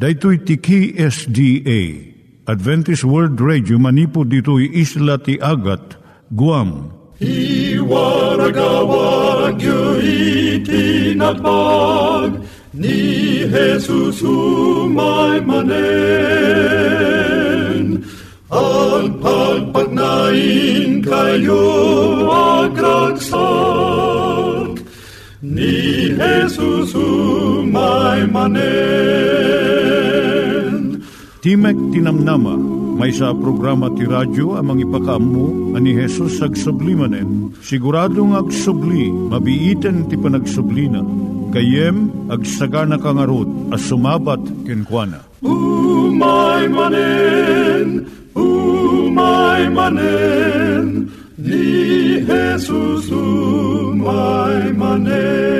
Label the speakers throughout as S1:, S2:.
S1: Daitui tiki SDA Adventist World Radio manipud ditui isla ti Agat Guam.
S2: I waragawag itinatpag ni Jesus umay manen. Ang pagpagnain kayo agkansak ni Jesus umay manen.
S1: Timek Tinamnama, may sa programa ti radyo amang ipakaammo ani Hesus ag sublimanen. Siguradong ag subli, mabiiten ti panagsublina. Kayem ag sagana kangarot as sumabat kenkwana.
S2: Umay manen, umay manen, ni Jesus umay manen.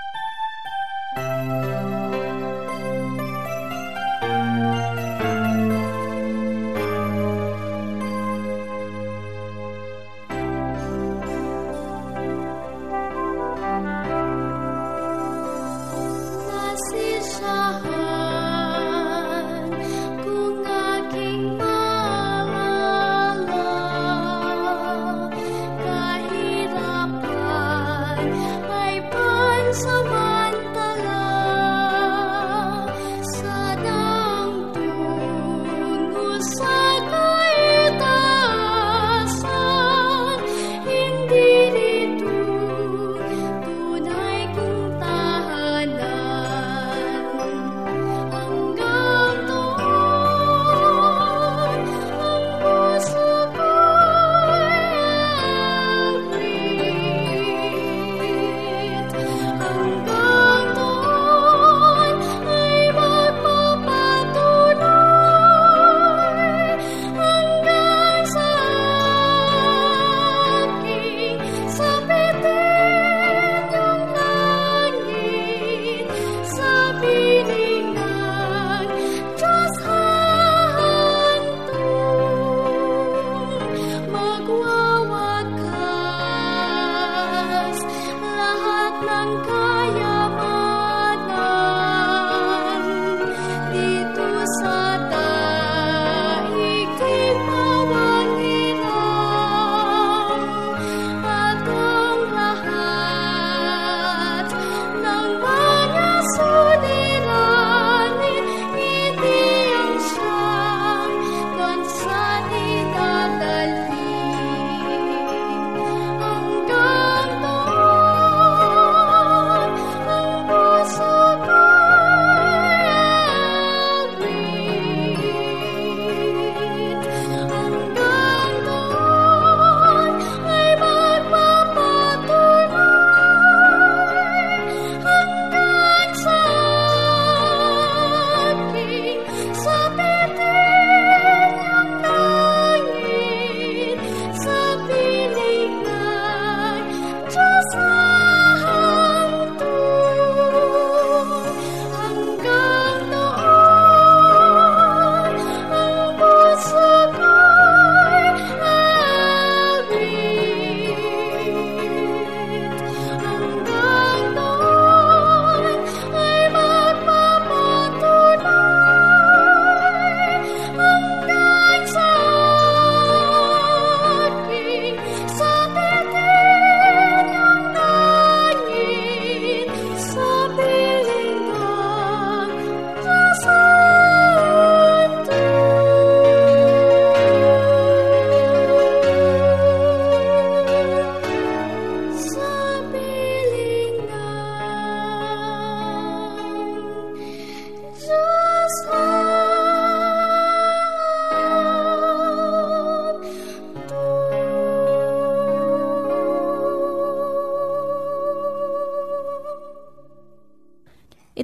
S3: bersama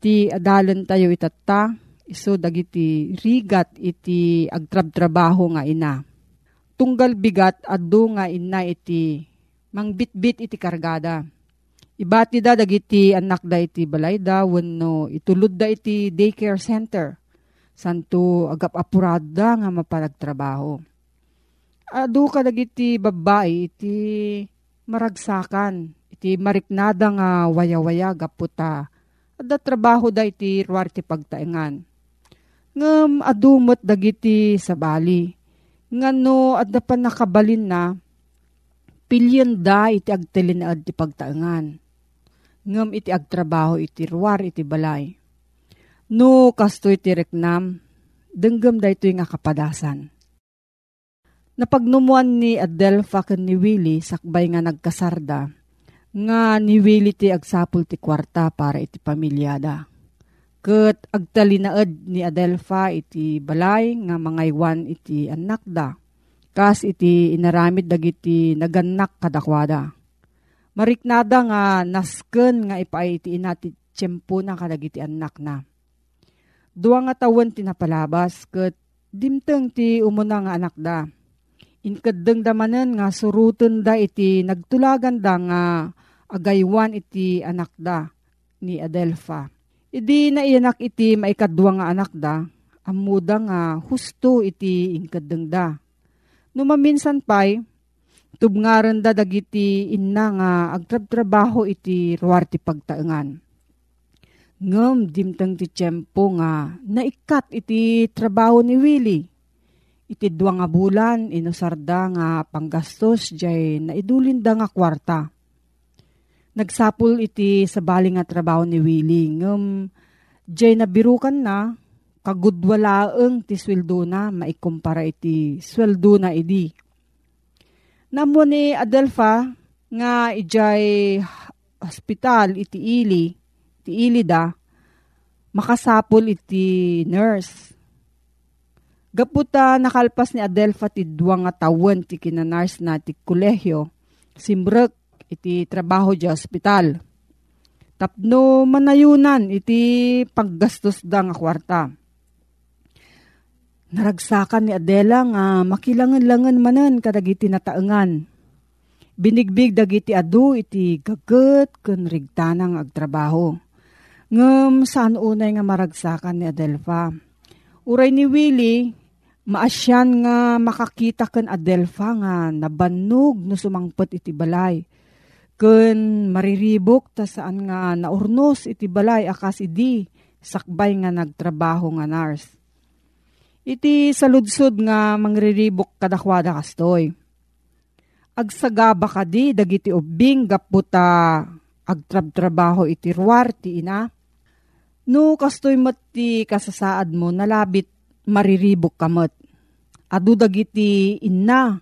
S3: ti adalan tayo itata, iso dagiti rigat iti agtrab-trabaho nga ina. Tunggal bigat addo nga ina iti mangbitbit iti kargada. Ibati da dagiti anak da iti balay da wenno itulod da iti daycare center. Santo agap apurada nga mapalagtrabaho. Adu ka dagiti babae iti maragsakan iti mariknada nga waya-waya gaputa Ada trabaho da iti ruwar ti pagtaengan. Ngam adumot dagiti sa bali. Ngano adda pa nakabalin na pilyan da iti agtelinaad ti pagtaengan. Ngam iti agtrabaho iti ruwar iti balay. No kasto iti reknam, denggam da ito nga kapadasan. Napagnumuan ni Adelpha ken ni Willie sakbay nga nagkasarda nga niwili ti agsapul ti kwarta para iti pamilyada. Kat agtalinaad ni Adelfa iti balay nga mangaywan iti anak da. Kas iti inaramid dagiti naganak kadakwada. Mariknada nga nasken nga ipaay iti inati tiyempo na kadagiti anak na. Dua nga tawen tinapalabas kat dimteng ti umuna nga anak da. Inkadeng damanen nga suruten da iti nagtulagan da nga agaywan iti anak da ni Adelfa. Idi na iyanak iti maikadwa nga anak da, amuda nga husto iti inkadeng da. Numaminsan pa'y, tubngaran da dagiti inna nga agtrab-trabaho iti ruwar ti pagtaengan. Ngam dimtang ti tiyempo nga naikat iti trabaho ni Willie. Iti dua nga bulan inusarda nga panggastos jay naidulinda nga kwarta nagsapul iti sa nga trabaho ni Willie. Um, jay nabirukan na, kagudwalaeng ti sweldo na, maikumpara iti sweldo na idi. Namo ni Adelfa, nga ijay hospital iti ili, iti ili da, makasapul iti nurse. Gaputa nakalpas ni Adelfa ti duwa nga tawen ti kinanars na ti kolehyo. Simbrek iti trabaho di hospital. Tapno manayunan iti paggastos da nga kwarta. Naragsakan ni Adela nga makilangan-langan manan kadagiti nataengan. Binigbig dagiti adu iti gaget ken rigtanang agtrabaho. Ngem saan unay nga maragsakan ni Adelfa. Uray ni Willie, maasyan nga makakita ken Adelfa nga nabannog no sumangpet iti balay Kun mariribok ta saan nga naurnos iti balay akas idi sakbay nga nagtrabaho nga nars. Iti saludsod nga mangriribok kadakwada kastoy. Agsagaba ka di dagiti ubing gaputa agtrab-trabaho iti ruwar ti ina. No kastoy mati kasasaad mo nalabit mariribok kamat. Adu dagiti inna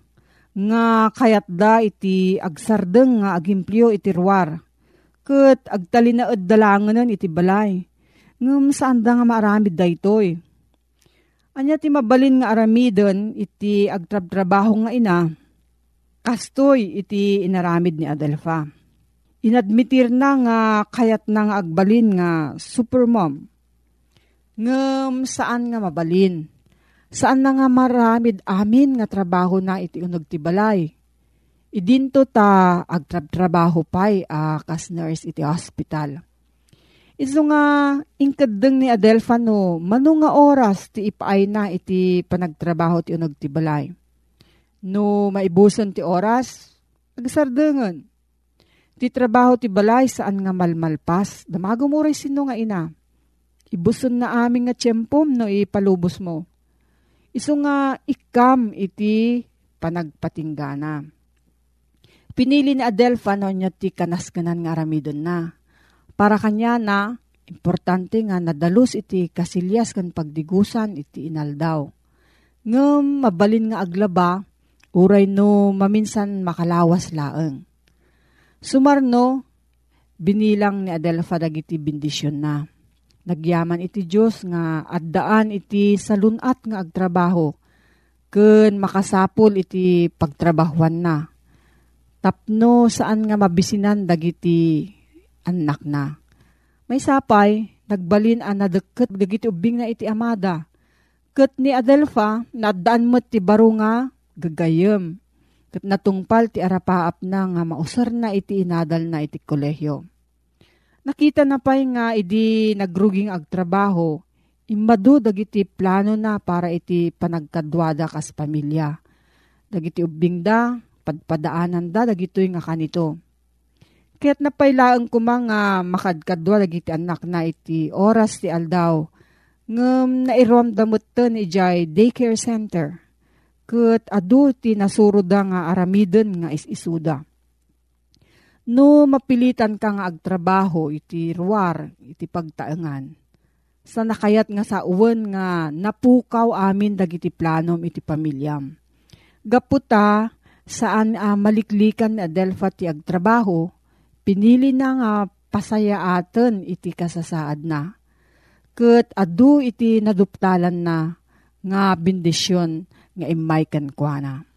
S3: nga kayat da iti agsardeng nga agimplyo iti ruwar. Kat agtalinaad dalanganan iti balay. Ngam saan da nga maaramid da itoy. Anya ti mabalin nga aramidon iti agtrab-trabaho nga ina. Kastoy iti inaramid ni Adelfa. Inadmitir na nga kayat na nga agbalin nga supermom. Ngam saan nga mabalin Saan na nga maramid amin nga trabaho na iti unog ti balay. Idinto ta agtrab-trabaho pay uh, kas nurse iti hospital. Iso nga inkadeng ni Adelfa no, mano nga oras ti ipaay na iti panagtrabaho ti unog ti balay. No maibuson ti oras, agsardengan. Ti trabaho ti balay saan nga malmalpas, damago mo sino nga ina. Ibuson na aming nga tiyempom no ipalubos mo Iso nga ikam iti panagpatinggana. Pinili ni Adelfa no niya ti kanaskanan nga aramidon na. Para kanya na Importante nga nadalus iti kasilyas kan pagdigusan iti inaldaw. Ngem mabalin nga aglaba, uray no maminsan makalawas laeng. Sumarno, binilang ni Adelfa dagiti bendisyon na. Nagyaman iti Diyos nga addaan iti salunat nga agtrabaho, ken makasapol iti pagtrabahuan na. Tapno saan nga mabisinan dagiti anak na may sapay, nagbalin ang nadeket dagiti ubing na iti amada. Kat ni Adelfa, nadaan mo ti baro nga gagayem. Kat natungpal ti arapaap na nga mausar na iti inadal na iti kolehyo. Nakita na pa'y nga idi nagruging agtrabaho, imbado dagiti plano na para iti panagkadwada kas pamilya. Dagiti ubing da, padpadaanan da, dagitoy nga kanito Kaya't napailaan ko mga makadkadwa iti anak na iti oras ti aldaw. Ngam nairom damot ni ijay daycare center. Kat adu ti nasuruda nga aramiden nga isisuda. No mapilitan ka nga agtrabaho iti ruwar iti pagtaengan. Sa nakayat nga sa uwan nga napukaw amin dagiti planom iti pamilyam. Gaputa saan uh, maliklikan ni Adelfa ti agtrabaho, pinili na nga pasaya aten iti kasasaad na. Kat adu iti naduptalan na nga bindisyon nga imay kwa na.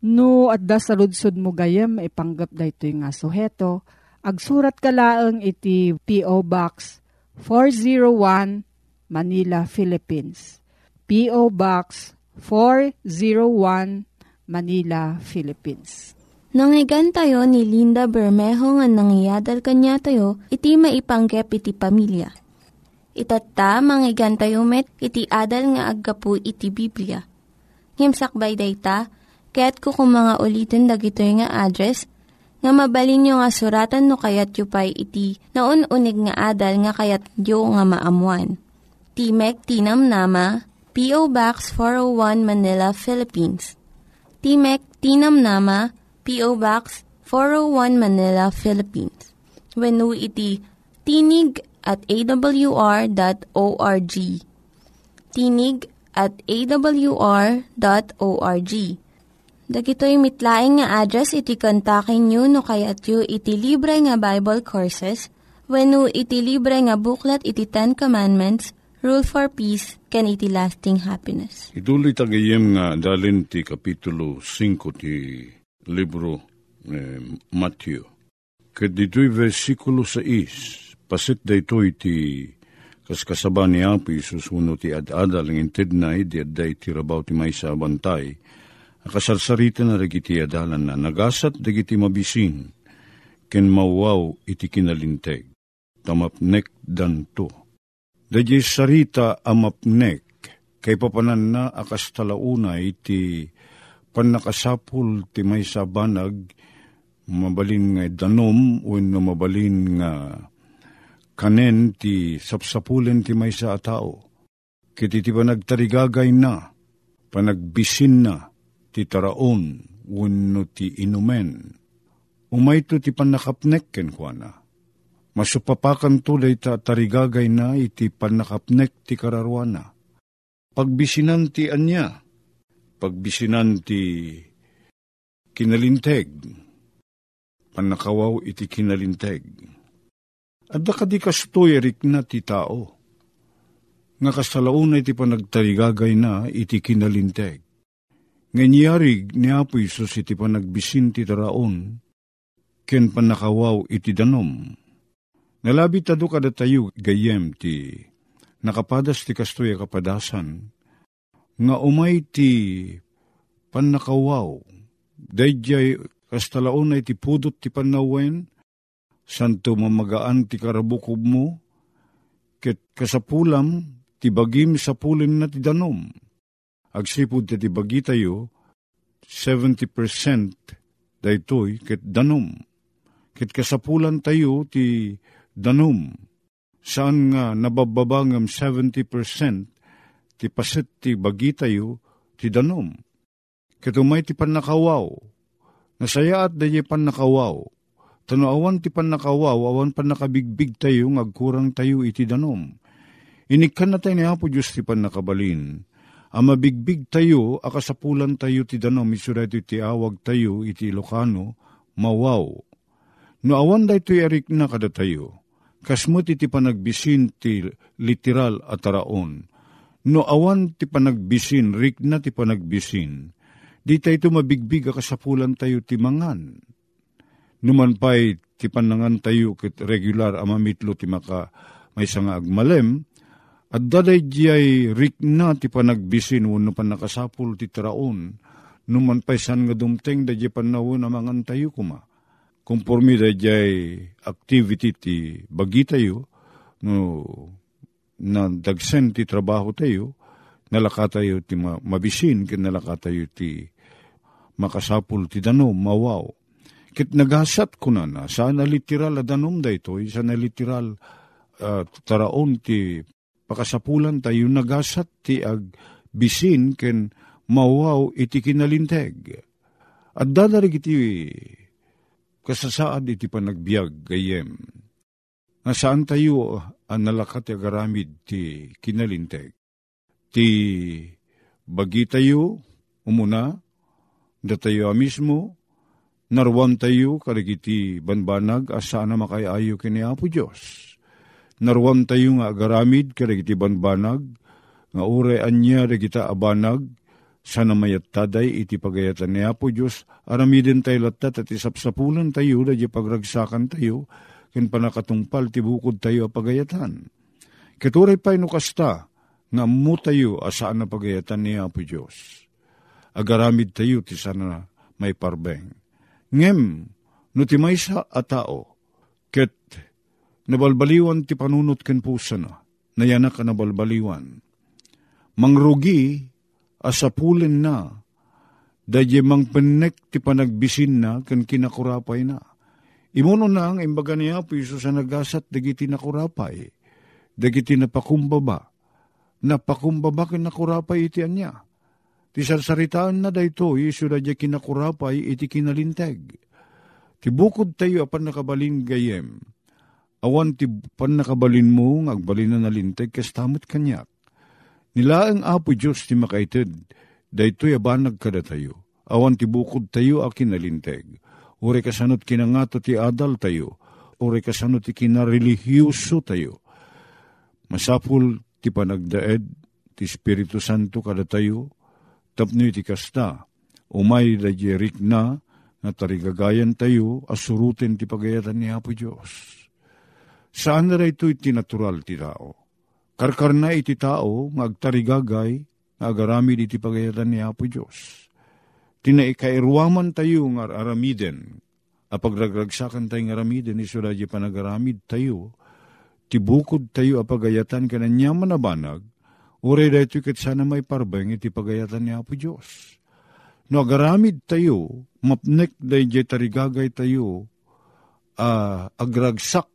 S3: No, at da sa ludsod mo gayem, ipanggap da ito nga suheto. Agsurat ka laang iti P.O. Box 401 Manila, Philippines. P.O. Box 401 Manila, Philippines.
S4: Nangyigan tayo ni Linda Bermejo nga nangyadal kanya tayo, iti maipanggep iti pamilya. Itatta, manggigan tayo met, iti adal nga aggapu iti Biblia. Ngimsakbay day ta, kaya't kukum mga ulitin dagito nga address, nga mabalin nyo nga suratan no kayat yu pa'y iti na unig nga adal nga kayat yu nga maamuan. Timek Tinam Nama, P.O. Box 401 Manila, Philippines. Timek Tinam Nama, P.O. Box 401 Manila, Philippines. When iti tinig at awr.org. Tinig at awr.org. Dagitoy mitlaing nga address iti kontakin nyo no kayat yu iti libre nga Bible Courses when iti libre nga buklat iti Ten Commandments, Rule for Peace, can iti lasting happiness.
S1: Ituloy tagayem nga dalin ti Kapitulo 5 ti libro eh, Matthew. Kat dito'y versikulo 6, pasit da ito iti kaskasaba ni Apo Isus uno ti ad-adal ng inted na di adda iti rabaw ti may sa bantay, akasarsarita na dagiti adalan na nagasat dagiti mabisin, ken mawaw iti kinalinteg, tamapnek danto. Dagiti sarita amapnek, kay papanan na akas talauna iti panakasapul ti may sabanag mabalin nga danom o mabalin nga kanen ti sapsapulen ti may sa atao. Kiti ti panagtarigagay na, panagbisin na, ti taraon, wenno ti inumen. Umay to ti panakapnek ken na. Masupapakan tulay ta tarigagay na iti panakapnek ti kararwana. Pagbisinan ti anya, pagbisinan ti kinalinteg, panakawaw iti kinalinteg. At da kadi kastoy erik na ti tao, nga kasalauna iti panagtarigagay na iti kinalinteg. Nganyarig ni Apo Isus iti panagbisin ti taraon, ken panakawaw iti danom. Nalabi tado kada tayo gayem ti nakapadas ti kastoy kapadasan, nga umay ti panakawaw, dayjay kastalaon na iti pudot ti panawen, santo mamagaan ti karabukob mo, ket kasapulam ti bagim sa pulim na ti danom. Agsipod ti bagi tayo, 70% daytoy ket danom. Ket kasapulan tayo ti danom. Saan nga nabababangam 70% ti paset ti bagi tayo, ti danom. Katumay ti panakawaw, nasaya at dahi panakawaw, Tano awan ti pan nakawaw, awan pan nakabigbig tayo, ngagkurang tayo iti danom. Inikan na tayo ni Apo Diyos ti pan nakabalin. Ang mabigbig tayo, akasapulan tayo ti danom, isura iti awag tayo iti Ilocano, mawaw. No awan da ito erik na kada tayo. Kasmut iti panagbisin ti literal at taraon. No awan ti panagbisin, rik na ti panagbisin. Di tayo mabigbig akasapulan tayo ti mangan numan pa'y ti panangan tayo kit regular amamitlo ti maka may nga agmalem, at daday jay rik na ti panagbisin wano pa nakasapul ti traon, numan pa'y san nga dumteng da panawon amangan tayo kuma. Kumpormi da activity ti bagi tayo, no, na dagsen ti trabaho tayo, nalaka tayo ti mabisin, kin nalaka tayo ti makasapul ti dano, mawaw Kit nagasat ko na na, sana literal adanom da ito, sana literal uh, taraon ti pakasapulan tayo nagasat ti ag bisin ken mawaw iti kinalinteg. At dadarig iti kasasaad iti panagbiag gayem. Nga saan tayo ang nalakat ti agaramid ti kinalinteg. Ti bagi tayo umuna, da tayo mismo, Narwan tayo karigiti banbanag asana makayayo kini Apo Diyos. Narwan tayo nga agaramid karigiti banbanag. Nga ure anya regita abanag. Sana mayat taday iti pagayatan ni Apo Diyos. Aramidin tayo latat at isapsapulan tayo da pagragsakan tayo. Ken panakatungpal ti bukod tayo pagayatan. Keturay pa inukasta nga mo tayo asaan na pagayatan ni Apo Diyos. Agaramid tayo ti sana may parbeng. Ngem, no ti maysa a tao, ket nabalbaliwan ti panunot ken pusa na, nayanak ka nabalbaliwan. Mangrugi, asapulin na, dadye mang penek ti panagbisin na, ken kinakurapay na. Imuno na ang imbaga niya, piso sa nagasat, dagiti nakurapay, dagiti napakumbaba, napakumbaba ken nakurapay iti anya Ti sarsaritaan na dayto, iso da kinakurapay iti kinalinteg. Ti bukod tayo apan nakabalin gayem. Awan ti pan nakabalin mo, agbalin na nalinteg, kastamot kanyak. Nila ang apo Diyos ti makaited, daytoy abanag kada tayo. Awan ti bukod tayo a kinalinteg. Uri kasanot kinangato ti adal tayo. Uri kasanot ti kinarelihiyoso tayo. Masapul ti panagdaed, ti Espiritu Santo kada tayo, tapno iti kasta, umay da na, nga tarigagayan tayo, asurutin ti pagayatan ni Apo Diyos. Saan na ito iti natural ti tao? Karkar na iti tao, nga agtarigagay, nga agaramid iti pagayatan ni Apo Diyos. Tinaikairwaman tayo nga aramiden, a pagragragsakan tayo nga aramiden, isura di panagaramid tayo, tibukod tayo a pagayatan ka na niya manabanag, Ure da ito kat sana may parbeng iti pagayatan ni Apo Diyos. No agaramid tayo, mapnek da iti tarigagay tayo, uh, agragsak,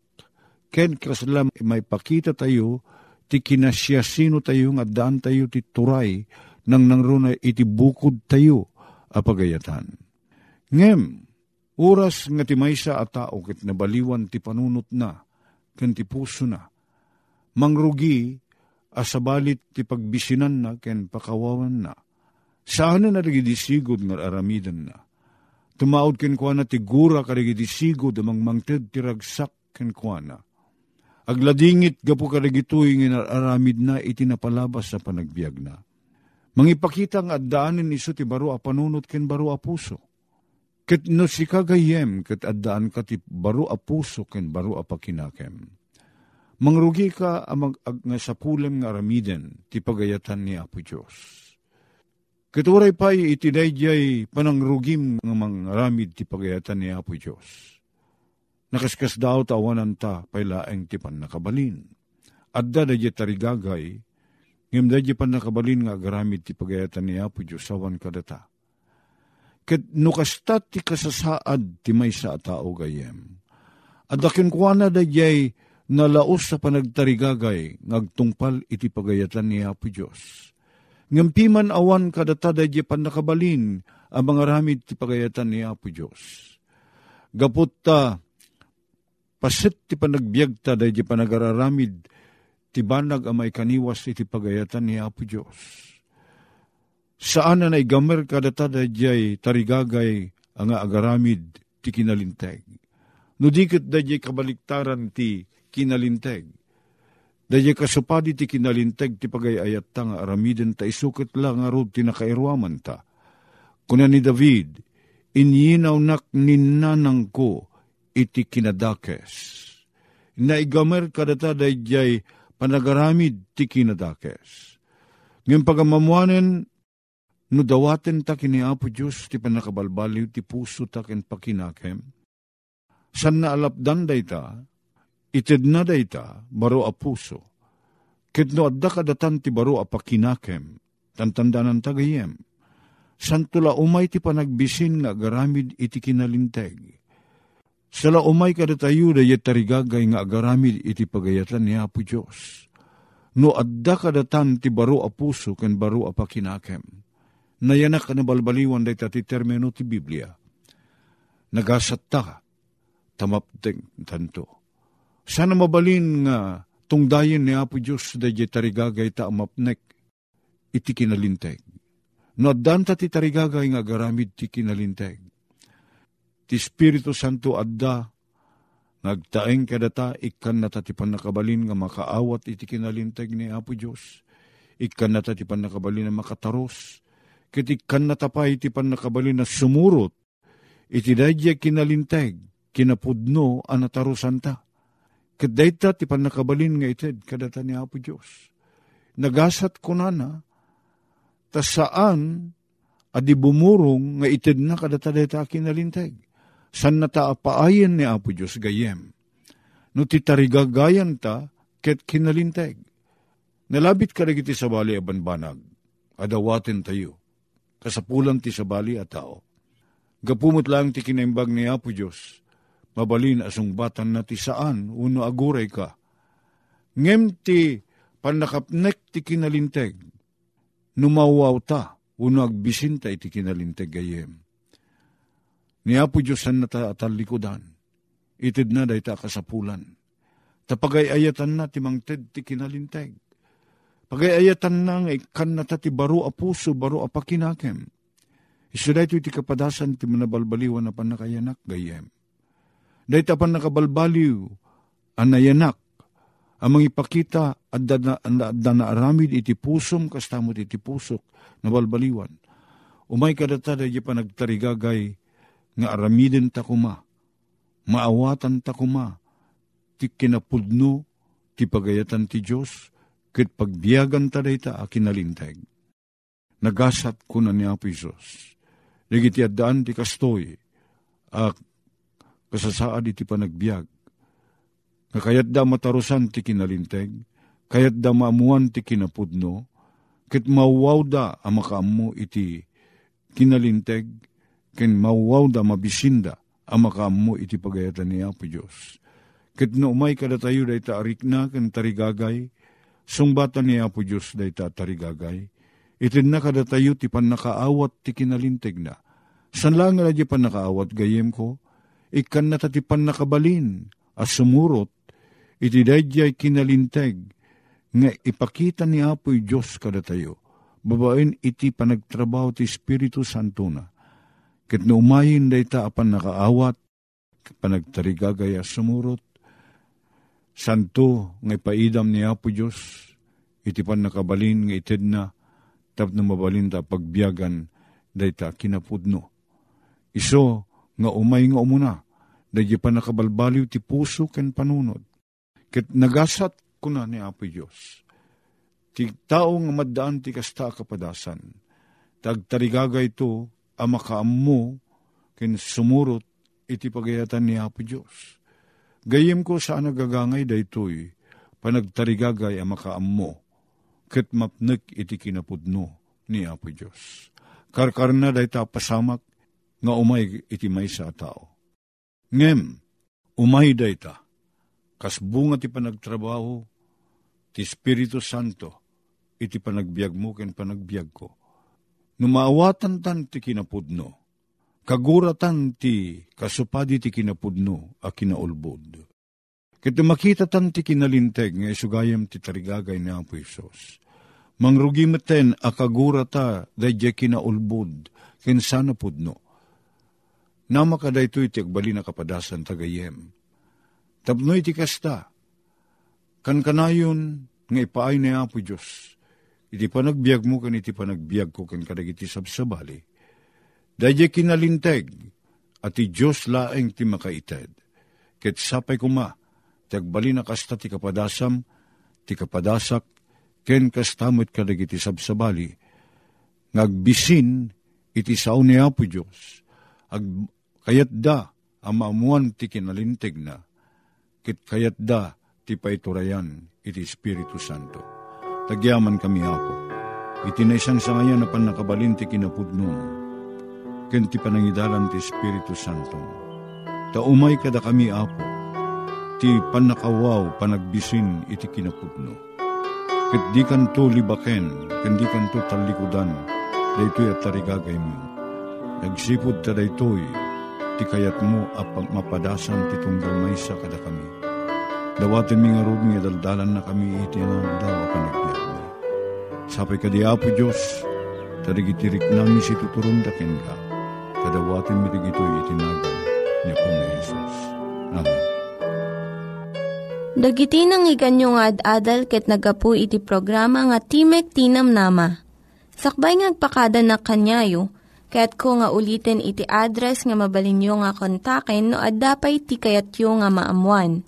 S1: ken kraslam may pakita tayo, ti kinasyasino tayo nga daan tayo ti turay, nang nangruna iti bukod tayo, apagayatan. Ngem, oras nga ti maysa a tao ket nabaliwan ti panunot na, ken ti puso na, mangrugi asabalit ti pagbisinan na ken pakawawan na. Saan na nagidisigod nga aramidan na. Tumaod ken kwa na ti gura karigidisigod amang mangted ti ragsak ken kwa na. Agladingit gapo karigituy nga aramid na iti napalabas sa panagbiag na. Mangipakita nga addaanin iso ti baro a panunot ken baro a puso. Ket no si kagayem ket addaan ka ti baro a puso ken baro a pakinakem Mangrugi ka amag ag, nga sapulem nga aramiden ti pagayatan ni Apo Diyos. Katuray pa iti dayjay panangrugim nga mangaramid ti pagayatan ni Apo Diyos. Nakaskas daw tawanan ta pailaeng ti pan nakabalin. Adda dayjay tarigagay, ngem dayjay pan nakabalin nga agaramid ti pagayatan ni Apo Diyos sawan kadata. Ket nukastat ti kasasaad ti may sa tao gayem. Adakin kuana dayjay nalaos sa panagtarigagay, ngagtungpal iti pagayatan ni Apo Diyos. Ngampiman awan kadatada di pan nakabalin, ang mga ramid ti pagayatan ni Apo Diyos. Gapot ta, pasit ti panagbiag ta day di panagararamid ti banag amay kaniwas iti pagayatan ni Apo Diyos. Saan na naigamer kadata day jay tarigagay ang agaramid ti kinalinteg. No dikit day kabaliktaran ti kinalinteg. Day kasupadi ti kinalinteg ti pagayayat ta nga aramiden ta isukit lang nga ti nakairwaman ta. Kuna ni David, inyinaw nak ninanang ko iti kinadakes. Naigamer kadata dayjay panagaramid ti kinadakes. Ngayon pagamamuanen, no dawaten ta kini Apo Diyos ti panakabalbaliw ti puso ta ken pakinakem. San na alapdan day ta, ited na day ta, baro a puso. Ket no adda kadatan ti baro a pakinakem, tantandanan tagayem. San tula umay ti panagbisin nga garamid iti kinalinteg Sala umay kada tayo da yet tarigagay nga agaramid iti pagayatan ni Apo Diyos. No adda kadatan ti baro a puso ken baro a pakinakem. Nayanak ka na balbaliwan day ti termino ti Biblia. Nagasat ta, tamapteng tanto. Sana mabalin nga tungdayin ni Apo Diyos da yet tarigagay ta amapnek iti kinalinteg. No addan ti tarigagay nga agaramid ti kinalinteg ti Espiritu Santo adda, nagtaeng kadata, ikan na tatipan nakabalin nga makaawat iti kinalintag ni Apo Diyos. Ikan na tatipan nakabalin na makataros. Kit ikan na tapay iti pan nakabalin na sumurot. Iti dadya kinalintag, kinapudno anatarosan ta. Kit dayta ti pan nakabalin nga ited kadata ni Apo Diyos. Nagasat ko na na, ta saan adi bumurong nga ited na kadata dayta kinalintag san nataapaayan ni Apo Diyos gayem. No titarigagayan ta, ket kinalinteg. Nalabit ka iti sa bali abanbanag, adawatin tayo, kasapulan ti sa bali at tao. Gapumot lang ti kinaimbag ni Apo Diyos, mabalin asong batan na ti saan, uno aguray ka. Ngem ti panakapnek ti kinalinteg, numawaw ta, uno agbisinta iti kinalinteg gayem Ni Apo Diyos san na talikodan. Itid na day ta kasapulan. Tapagayayatan na ti mangted ti kinalinteg. Pagayayatan na nga ikan na ta ti baro a puso, baro a pakinakem. Iso da iti kapadasan ti manabalbaliwan na panakayanak gayem. Day ta pan nakabalbaliw, anayanak, ang mga ipakita at aramid iti pusom kastamot iti pusok na balbaliwan. Umay kadata da pa nagtarigagay nga aramiden ta kuma, maawatan ta kuma, ti kinapudno, ti pagayatan ti Diyos, kit pagbiyagan ta dayta a kinalinteg. Nagasat ko na ni Apo Isos. Nagiti addaan ti kastoy, a kasasaad iti panagbiag. Kakayat da matarusan ti kinalinteg, kayat da maamuan ti kinapudno, kit mawaw da ang makaamu iti kinalinteg, ken mawaw da mabisinda ang makamu iti pagayatan ni Apo Diyos. Ket no umay kada tayo day ta arik na ken tarigagay, sungbatan ni Apo Diyos day ta tarigagay, itin na kada tayo ti pan nakaawat ti kinalinteg na. San lang nga di pan nakaawat gayem ko, ikan na ti pan nakabalin, as sumurot, iti dadyay kinalinteg, nga ipakita ni Apo Diyos kada tayo, babaen iti panagtrabaho ti Espiritu Santo na Ket no umayin day ta apan nakaawat, panagtarigagaya sumurot, santo nga ipaidam ni Apo Diyos, iti pan nakabalin nga ited na, tap na mabalin ta pagbiyagan, day ta kinapudno. Iso nga umay nga umuna, day pa nakabalbaliw ti puso ken panunod. Ket nagasat ko na ni Apo Diyos. Ti tao nga maddaan ti kasta kapadasan, tagtarigagay to, amakaammo ken sumurot iti pagayatan ni Apo Diyos. Gayem ko sa nagagangay daytoy, panagtarigagay amakaammo, ket mapnek iti kinapudno ni Apo Diyos. Karkarna dayta pasamak, nga umay iti may sa tao. Ngem, umay dayta, kas bunga ti panagtrabaho, ti Espiritu Santo, iti panagbiag mo ken panagbiag ko Numaawatan tan ti kinapudno, kaguratan ti kasupadi ti kinapudno a kinaulbod. Kito makita tan ti kinalinteg nga isugayam ti tarigagay ni Apo Isos. Mangrugi maten akagura ta dadya kinaulbud ken sana pudno. Nama kada ito iti agbali na kapadasan tagayem. Tapno iti kasta. Kan kanayon nga ipaay ni Apo Diyos. Iti panagbiag mo kan iti panagbiag ko kan kadagiti sabsabali. Dadya kinalinteg at ti Diyos laeng ti makaited. Ket sapay kuma, tagbali na kasta ti kapadasam, ti kapadasak, ken kastamot kadagiti sabsabali, ngagbisin iti sao ni Apo Diyos, ag kayat da ang maamuan ti kinalinteg na, kit kayat da ti paiturayan iti Espiritu Santo. Tagyaman kami Apo, iti naisang sa ngayon na panakabalin ti kinapudnong, ken ti panangidalan ti Espiritu Santo. Taumay kada kami Apo, ti panakawaw panagbisin iti kinapudno. Ket di kanto libaken, ken di kanto talikudan, daytoy at tarigagay mo. Nagsipod ta daytoy, ti kayat mo apag mapadasan ti tunggal may sa kada kami. Dawatin mi nga rod nga daldalan na kami iti na daw panagbiyak. Sapay ka di Apo Diyos, tarigitirik namin si tuturong dakin ka, kadawatin mi tigito'y itinagan ni Pong Jesus. Amen.
S4: Dagiti nang iganyo nga ad-adal ket nagapu iti programa nga Timek Tinam Nama. Sakbay ngagpakada na kanyayo, ket ko nga ulitin iti address nga mabalinyo nga kontaken no ad-dapay tikayatyo nga maamuan.